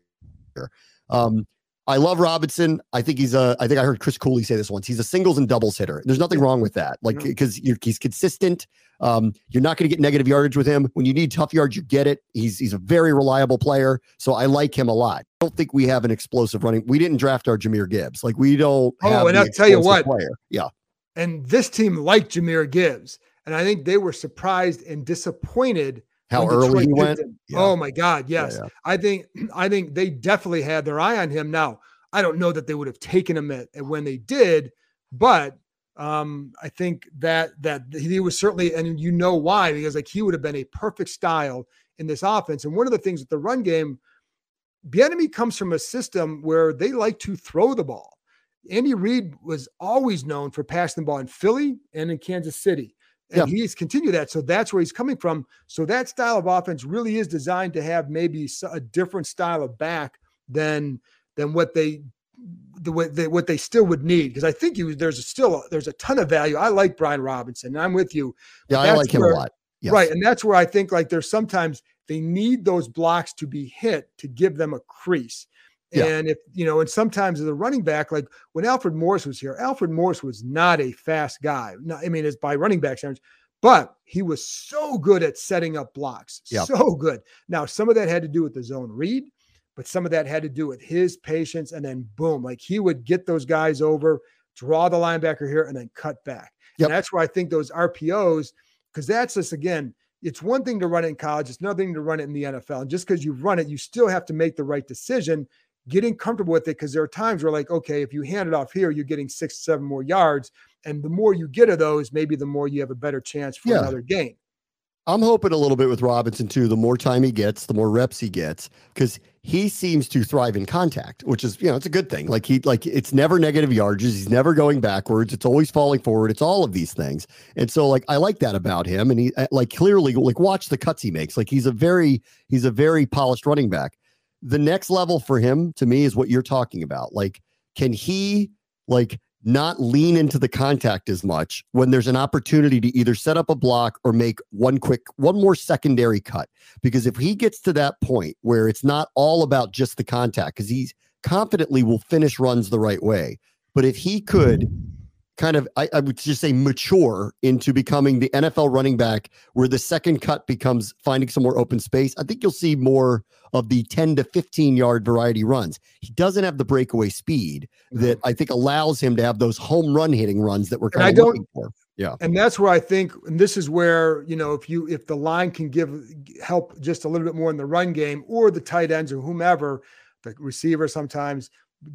Um, I love Robinson. I think he's a. I think I heard Chris Cooley say this once. He's a singles and doubles hitter. There's nothing wrong with that. Like because he's consistent. Um, you're not going to get negative yardage with him. When you need tough yards, you get it. He's he's a very reliable player. So I like him a lot. I don't think we have an explosive running. We didn't draft our Jahmyr Gibbs. Like we don't. Oh, and I'll tell you what. player. Yeah. And this team liked Jahmyr Gibbs. And I think they were surprised and disappointed How when early Detroit he went. Yeah. Oh my God, Yeah, yes. yeah. I think I think they definitely had their eye on him. Now, I don't know that they would have taken him at, at when they did, but um, I think that that he was certainly, and you know why, because like he would have been a perfect style in this offense. And one of the things with the run game, Bieniemy comes from a system where they like to throw the ball. Andy Reid was always known for passing the ball in Philly and in Kansas City. And he's continued that. So that's where he's coming from. So that style of offense really is designed to have maybe a different style of back than than what they the way they, what they still would need. Because I think you there's a still there's a ton of value. I like Brian Robinson. And I'm with you. Yeah, I like him where- a lot. Yes. Right. And that's where I think like there's sometimes they need those blocks to be hit to give them a crease. Yeah. And if, you know, and sometimes as a running back, like when Alfred Morris was here, Alfred Morris was not a fast guy. No, I mean, it's by running back standards, but he was so good at setting up blocks. Yeah. So good. Now, some of that had to do with the zone read, but some of that had to do with his patience. And then boom, like he would get those guys over, draw the linebacker here, and then cut back. Yep. And that's where I think those RPOs, because that's just again, it's one thing to run it in college, it's another thing to run it in the NFL. And just because you run it, you still have to make the right decision, getting comfortable with it. Because there are times where, like, okay, if you hand it off here, you're getting six, seven more yards. And the more you get of those, maybe the more you have a better chance for Yeah. another game I'm hoping a little bit with Robinson too. The more time he gets, the more reps he gets, because he seems to thrive in contact, which is you know it's a good thing. Like he like it's never negative yardages. He's never going backwards. It's always falling forward. It's all of these things, and so like I like that about him. And he like clearly like watch the cuts he makes. Like he's a very he's a very polished running back. The next level for him to me is what you're talking about. Like can he like not lean into the contact as much when there's an opportunity to either set up a block or make one quick one more secondary cut because if he gets to that point where it's not all about just the contact because he's confidently will finish runs the right way but if he could kind of I, I would just say mature into becoming the NFL running back where the second cut becomes finding some more open space I think you'll see more of the 10 to 15 yard variety runs he doesn't have the breakaway speed mm-hmm. that I think allows him to have those home run hitting runs that we're And kind of don't- looking for. Yeah. and that's where I think, and this is where you know if you if the line can give help just a little bit more in the run game, or the tight ends or whomever, the receiver sometimes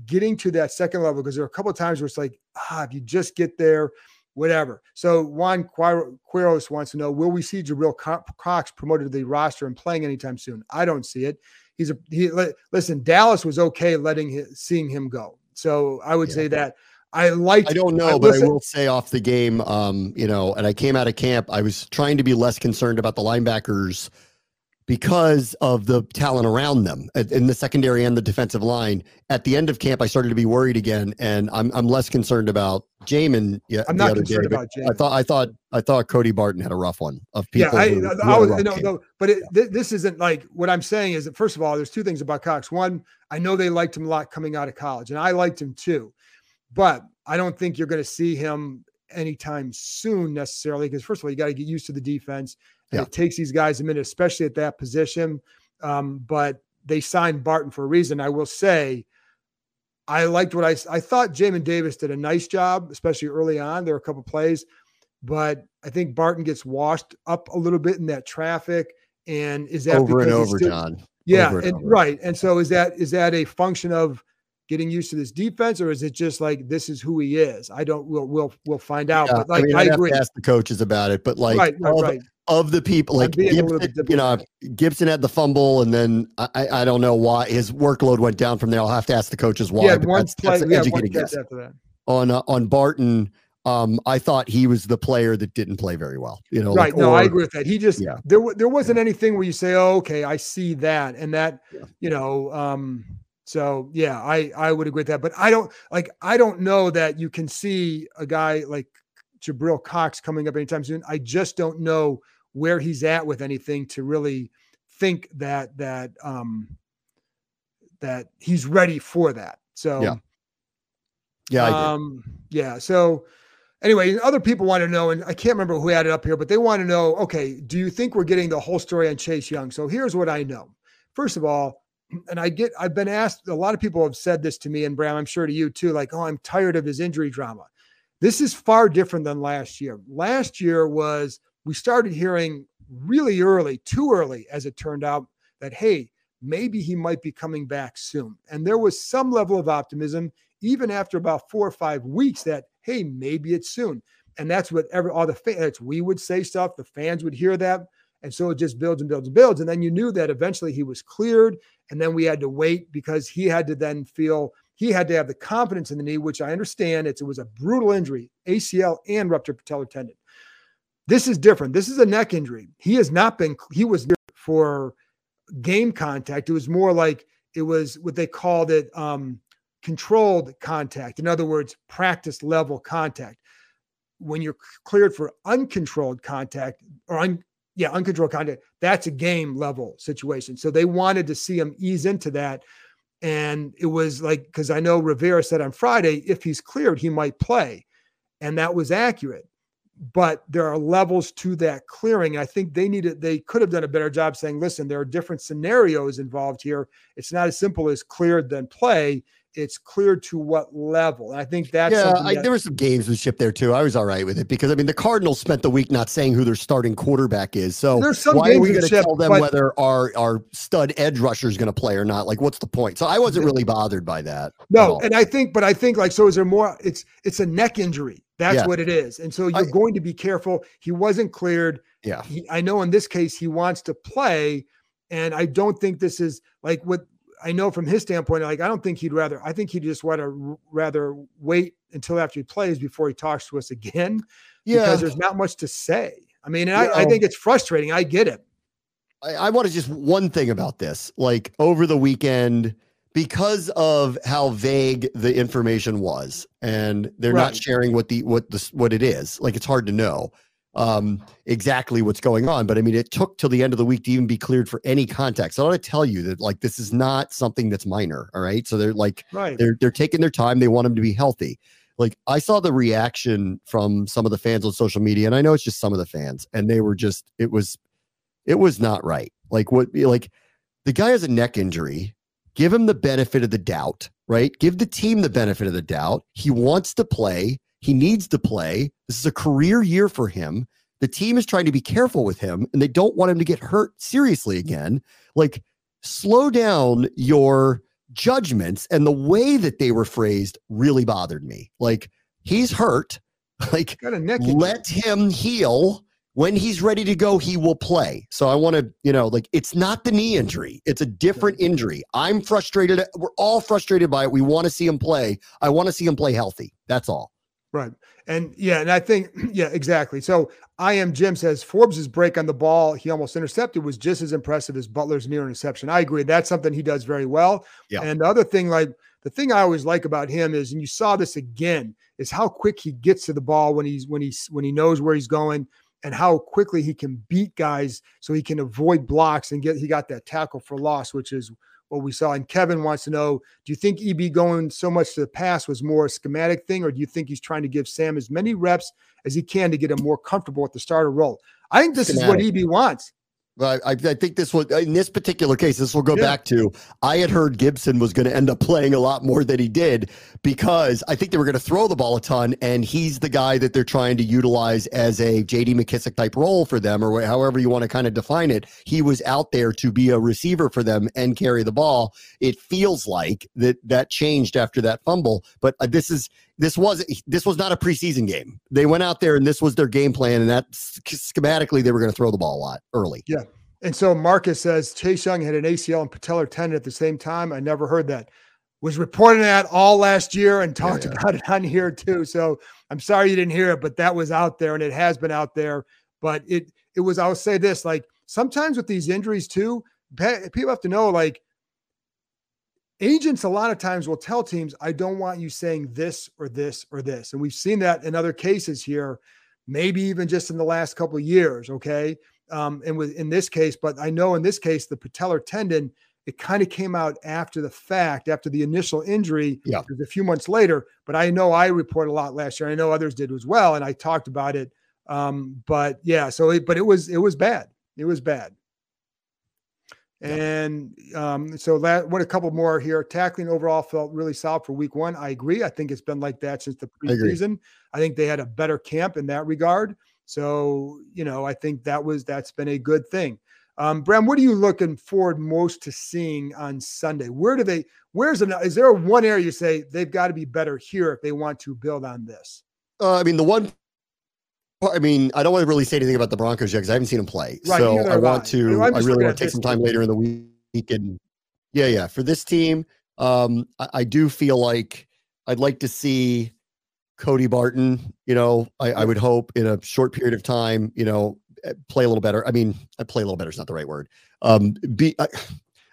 getting to that second level because there are a couple of times where it's like ah if you just get there, whatever. So Juan Quir- Quiros wants to know: Will we see Jabril Cox promoted to the roster and playing anytime soon? I don't see it. He's a he. Listen, Dallas was okay letting him, seeing him go. So I would Yeah. say that I like. I don't know, but listen- I will say off the game, um, you know, and I came out of camp, I was trying to be less concerned about the linebackers because of the talent around them in the secondary and the defensive line. At the end of camp, I started to be worried again, and I'm I'm less concerned about Jamin. Yeah, I'm not concerned day, about I thought I thought I thought Cody Barton had a rough one of Yeah, people. I, who- I, I was, no, no, but it, th- this isn't like what I'm saying is that first of all, there's two things about Cox. One, I know they liked him a lot coming out of college, and I liked him too, but I don't think you're going to see him anytime soon necessarily because first of all, you got to get used to the defense, and Yeah. it takes these guys a minute, especially at that position. Um, but they signed Barton for a reason. I will say. I liked what i i thought Jamin Davis did a nice job, especially early on. There were a couple plays, but I think Barton gets washed up a little bit in that traffic. And is that over and over, still- John. Yeah, over and and, over. right. And so is that is that a function of getting used to this defense, or is it just like this is who he is? I don't. We'll we'll we'll find out. Yeah, but like I, mean, I, agree. to ask the coaches about it, but like right, right, of, right. of the people, like being a little Gibson, you know. Gibson had the fumble, and then I, I don't know why his workload went down from there. I'll have to ask the coaches why. Yeah, one that's, play. that's had one guess. after that. on uh, on Barton. Um, I thought he was the player that didn't play very well. You know, Right. like, no, I agree with that. He just Yeah. there there wasn't anything where you say, "Oh, okay, I see that," and that Yeah. you know. um So yeah, I I would agree with that. But I don't like I don't know that you can see a guy like Jabril Cox coming up anytime soon. I just don't know where he's at with anything to really think that that um that he's ready for that. So Yeah. Yeah, um, yeah. So anyway, other people want to know, and I can't remember who had it up here, but they want to know, okay, do you think we're getting the whole story on Chase Young? So here's what I know. First of all, and I get, I've been asked, a lot of people have said this to me, and Bram, I'm sure to you too, like, oh, I'm tired of his injury drama. This is far different than last year. Last year was, we started hearing really early, too early, as it turned out, that, hey, maybe he might be coming back soon. And there was some level of optimism, even after about four or five weeks, that, hey, maybe it's soon. And that's what every all the fans we would say stuff, the fans would hear that. And so it just builds and builds and builds. And then you knew that eventually he was cleared. And then we had to wait because he had to then feel he had to have the confidence in the knee, which I understand. It's, it was a brutal injury, ACL and ruptured patellar tendon. This is different. This is a neck injury. He has not been, he was for game contact. It was more like it was what they called it um, controlled contact. In other words, practice level contact. When you're cleared for uncontrolled contact or un, yeah, uncontrolled contact, that's a game level situation. So they wanted to see him ease into that. And it was like, because I know Rivera said on Friday, if he's cleared, he might play. And that was accurate. But there are levels to that clearing. I think they needed, they could have done a better job saying, listen, there are different scenarios involved here. It's not as simple as cleared then play. It's clear to what level. And I think that's yeah, I, that- there was some gamesmanship there too. I was all right with it because I mean the Cardinals spent the week not saying who their starting quarterback is. So There's some why are we going to tell them but- whether our our stud edge rusher is going to play or not? Like, what's the point? So I wasn't really bothered by that. No, and I think, but I think like so. Is there more? It's it's a neck injury. That's Yeah. what it is, and so you're I- going to be careful. He wasn't cleared. yeah, He, I know in this case he wants to play, and I don't think this is like what I know from his standpoint. Like I don't think he'd rather. I think he'd just rather rather wait until after he plays before he talks to us again. yeah. because there's not much to say. I mean, and I, I think it's frustrating. I get it. I, I want to just one thing about this. Like over the weekend, because of how vague the information was, and they're not sharing what the what the what it is. Like it's hard to know um exactly what's going on but i mean it took till the end of the week to even be cleared for any contact so i want to tell you that like this is not something that's minor all right? So they're like Right. they're they're taking their time. They want him to be healthy. Like i saw the reaction from some of the fans on social media and i know it's just some of the fans and they were just it was it was not right. Like what like the guy has a neck injury. Give him the benefit of the doubt right? Give the team the benefit of the doubt. He wants to play he needs to play. This is a career year for him. The team is trying to be careful with him and they don't want him to get hurt seriously again. Like slow down your judgments and the way that they were phrased really bothered me. Like he's hurt. Like Got a neck injury. let him heal. When he's ready to go he will play. So i want to you know like it's not the knee injury. It's a different injury. I'm frustrated. We're all frustrated by it. We want to see him play. I want to see him play healthy. That's all Right. And yeah, and I think, yeah, exactly. So I am Jim says Forbes's break on the ball he almost intercepted was just as impressive as Butler's near interception. I agree. That's something he does very well. Yeah. And the other thing, like the thing I always like about him is, and you saw this again, is how quick he gets to the ball when he's when he's when he knows where he's going and how quickly he can beat guys so he can avoid blocks and get he got that tackle for loss, which is what we saw. And Kevin wants to know do you think EB going so much to the pass was more a schematic thing, or do you think he's trying to give Sam as many reps as he can to get him more comfortable with the starter role? I think this is what EB wants. I, I think this will, in this particular case, this will go yeah. back to I had heard Gibson was going to end up playing a lot more than he did because I think they were going to throw the ball a ton, and he's the guy that they're trying to utilize as a JD McKissic type role for them, or however you want to kind of define it. He was out there to be a receiver for them and carry the ball. It feels like that that changed after that fumble, but uh, this is this was this was not a preseason game. They went out there and this was their game plan, and that schematically they were going to throw the ball a lot early. Yeah. And so Marcus says Chase Young had an ACL and patellar tendon at the same time. I never heard that. Was reporting that all last year and talked yeah, yeah. about it on here too. So I'm sorry you didn't hear it, but that was out there and it has been out there. But it it was. I'll say this: like sometimes with these injuries too, people have to know like agents a lot of times will tell teams, I don't want you saying this or this or this. And we've seen that in other cases here, maybe even just in the last couple of years. Okay. Um, and with in this case, but I know in this case, the patellar tendon, it kind of came out after the fact, after the initial injury. Yeah. It was a few months later. But I know I reported a lot last year. I know others did as well. And I talked about it. Um, but yeah, so it, but it was it was bad. It was bad. And um, so that what a couple more here. Tackling overall felt really solid for week one. I agree. I think it's been like that since the preseason. I, I think they had a better camp in that regard. So, you know, I think that was that's been a good thing. Um, Bram, what are you looking forward most to seeing on Sunday? Where do they where's an is there one area you say they've got to be better here if they want to build on this? Uh, I mean, the one I mean, I don't want to really say anything about the Broncos yet because I haven't seen them play. Right, so I want to. I, I really want to take some time later in the week and yeah, yeah. For this team, um, I, I, do feel like I'd like to see Cody Barton. You know, I, I, would hope in a short period of time, you know, eh, play a little better. I mean, I play a little better is not the right word. Um, be I,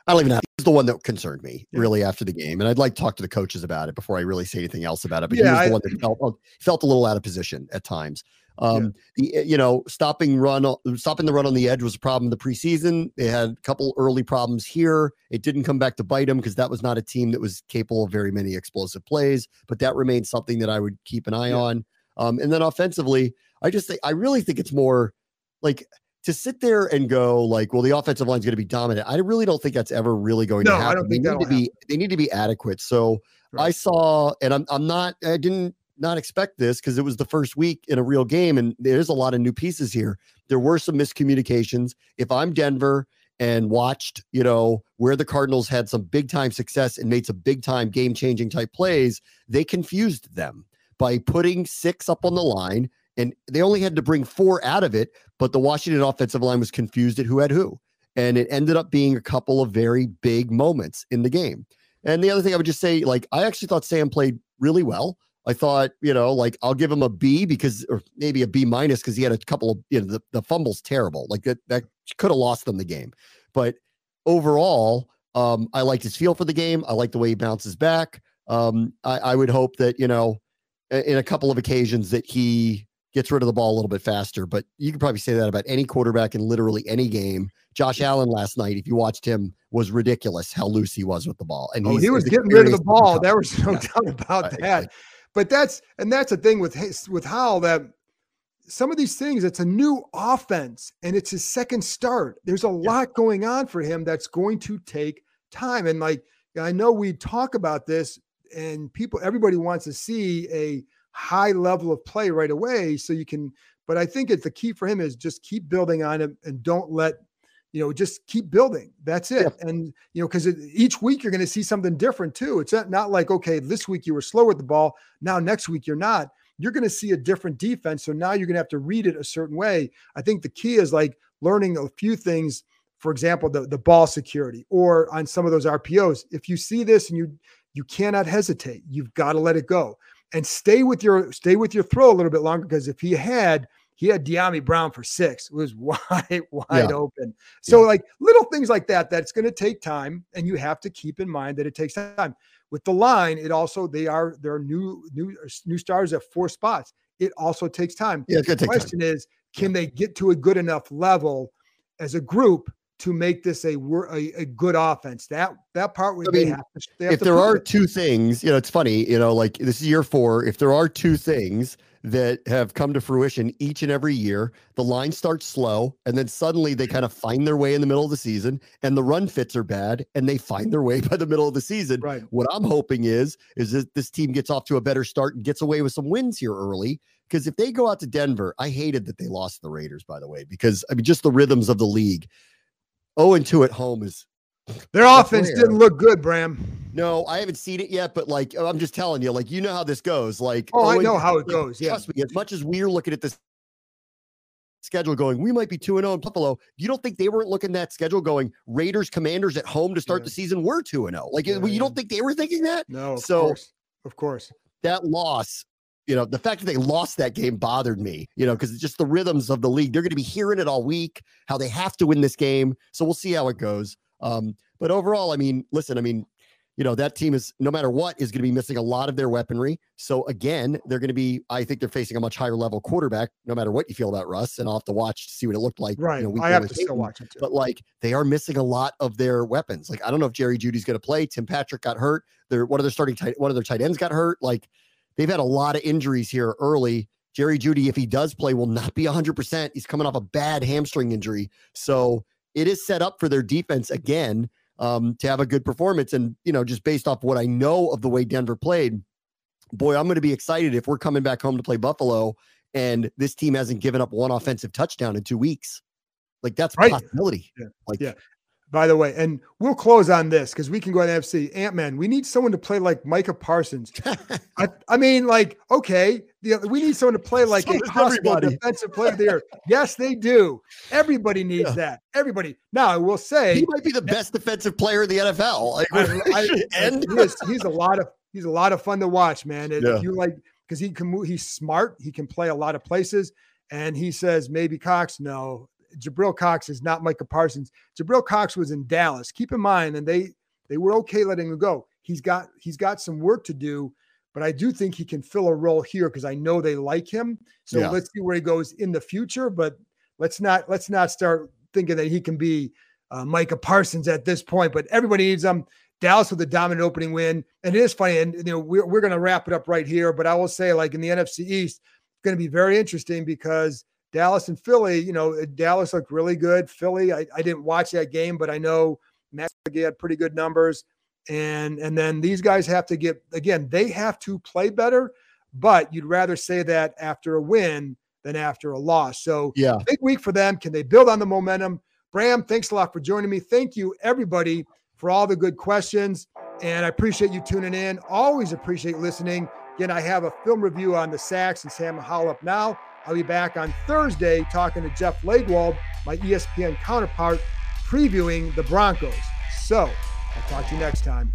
I don't even know. He's the one that concerned me yeah. really after the game, and I'd like to talk to the coaches about it before I really say anything else about it. But yeah, he was the one that felt felt a little out of position at times. Um, yeah. the eh, you know stopping run stopping the run on the edge was a problem in the preseason. They had a couple early problems here. It didn't come back to bite them because that was not a team that was capable of very many explosive plays. But that remains something that I would keep an eye yeah. on. Um, and then offensively, I just think I really think it's more like to sit there and go like, well, the offensive line is going to be dominant. I really don't think that's ever really going no, to happen. I don't think they need to happen. be they need to be adequate. So right. I saw, and I'm I'm not I didn't not expect this because it was the first week in a real game and there's a lot of new pieces here. There were some miscommunications. If I'm Denver and watched, you know, where the Cardinals had some big time success and made some big time game changing type plays, they confused them by putting six up on the line and they only had to bring four out of it, but the Washington offensive line was confused at who had who. And it ended up being a couple of very big moments in the game. And the other thing I would just say, like, I actually thought Sam played really well. I thought, you know, like I'll give him a B because, or maybe a B minus because he had a couple of, you know, the, the fumble's terrible. Like that, that could have lost them the game. But overall, um, I liked his feel for the game. I like the way he bounces back. Um, I, I would hope that, you know, in a couple of occasions that he gets rid of the ball a little bit faster. But you could probably say that about any quarterback in literally any game. Josh Allen last night, if you watched him, was ridiculous how loose he was with the ball. And oh, he was getting rid of the ball. There was no yeah. doubt about right. that. But that's and that's the thing with his, with Howell that some of these things, it's a new offense and it's his second start. There's a yeah. lot going on for him that's going to take time. And like I know we talk about this, and people, everybody wants to see a high level of play right away. So you can, but I think it's the key for him is just keep building on it and don't let you know, just keep building. That's it. Yeah. And, you know, because each week you're going to see something different too. It's not, not like, okay, this week you were slow with the ball. Now next week you're not. You're going to see a different defense. So now you're going to have to read it a certain way. I think the key is like learning a few things. For example, the, the ball security or on some of those RPOs. If you see this and you you cannot hesitate, you've got to let it go and stay with your stay with your throw a little bit longer because if he had he had Dyami Brown for six. It was wide, wide yeah. open. So, yeah. like little things like that, that's going to take time, and you have to keep in mind that it takes time. With the line, it also they are there are new new uh, new stars at four spots. It also takes time. Yeah, the question time. is, can they get to a good enough level as a group to make this a a, a good offense. That that part where I they have to. They have if to there are it. two things, you know, it's funny. You know, like this is year four. If there are two things that have come to fruition each and every year. The line starts slow, and then suddenly they kind of find their way in the middle of the season, and the run fits are bad, and they find their way by the middle of the season. Right. What I'm hoping is is that this team gets off to a better start and gets away with some wins here early. Because if they go out to Denver, I hated that they lost the Raiders, by the way, because I mean, just the rhythms of the league. 0 and 2 at home is their offense didn't look good, Bram. No, I haven't seen it yet, but like I'm just telling you, like you know how this goes. Like, oh, I know how it goes. Yeah, trust me. As much as we're looking at this schedule, going, we might be two and zero oh in Buffalo. You don't think they weren't looking that schedule, going Raiders, Commanders at home to start yeah. the season? We're two and zero. Oh. Like, yeah, you don't think they were thinking that? No. Of so, course. of course, that loss. You know, the fact that they lost that game bothered me, you know, because it's just the rhythms of the league. They're going to be hearing it all week, how they have to win this game. So we'll see how it goes. Um, but overall, I mean, listen, I mean, you know, that team is no matter what is going to be missing a lot of their weaponry. So again, they're going to be, I think they're facing a much higher level quarterback, no matter what you feel about Russ. And I'll have to watch to see what it looked like. Right. You know, I have to still watch it. Too. But like they are missing a lot of their weapons. Like I don't know if Jerry Jeudy's going to play. Tim Patrick got hurt. They're one of their starting tight, one of their tight ends got hurt. Like they've had a lot of injuries here early. Jerry Jeudy, if he does play, will not be 100%. He's coming off a bad hamstring injury. So it is set up for their defense again um, to have a good performance. And, you know, just based off what I know of the way Denver played, boy, I'm going to be excited if we're coming back home to play Buffalo and this team hasn't given up one offensive touchdown in two weeks. Like that's right. possibility. Yeah. Like, yeah. By the way, and we'll close on this because we can go to the FC. Ant Man, we need someone to play like Micah Parsons. I, I, mean, like, okay, the, we need someone to play like so a possible defensive player there. Yes, they do. Everybody needs yeah. that. Everybody. Now, I will say he might be the best defensive player in the NFL. Like, I, I, and he is, he's a lot of he's a lot of fun to watch, man. yeah. you like because he can move, he's smart. He can play a lot of places. And he says maybe Cox. No, Jabril Cox is not Micah Parsons. Jabril Cox was in Dallas. Keep in mind, and they they were okay letting him go. He's got he's got some work to do, but I do think he can fill a role here because I know they like him. So yeah. let's see where he goes in the future. But let's not let's not start thinking that he can be uh, Micah Parsons at this point. But everybody needs him. Dallas with a dominant opening win, and it is funny. And you know we're we're going to wrap it up right here. But I will say, like in the NFC East, it's going to be very interesting because Dallas and Philly, you know, uh, Dallas looked really good. Philly, I, I didn't watch that game, but I know Matt had pretty good numbers. And and then these guys have to get again, they have to play better, but you'd rather say that after a win than after a loss. So yeah, big week for them. Can they build on the momentum? Bram, thanks a lot for joining me. Thank you, everybody, for all the good questions. And I appreciate you tuning in. Always appreciate listening. Again, I have a film review on the sacks and Sam Howell up now. I'll be back on Thursday talking to Jeff Legwold, my ESPN counterpart, previewing the Broncos. So I'll talk to you next time.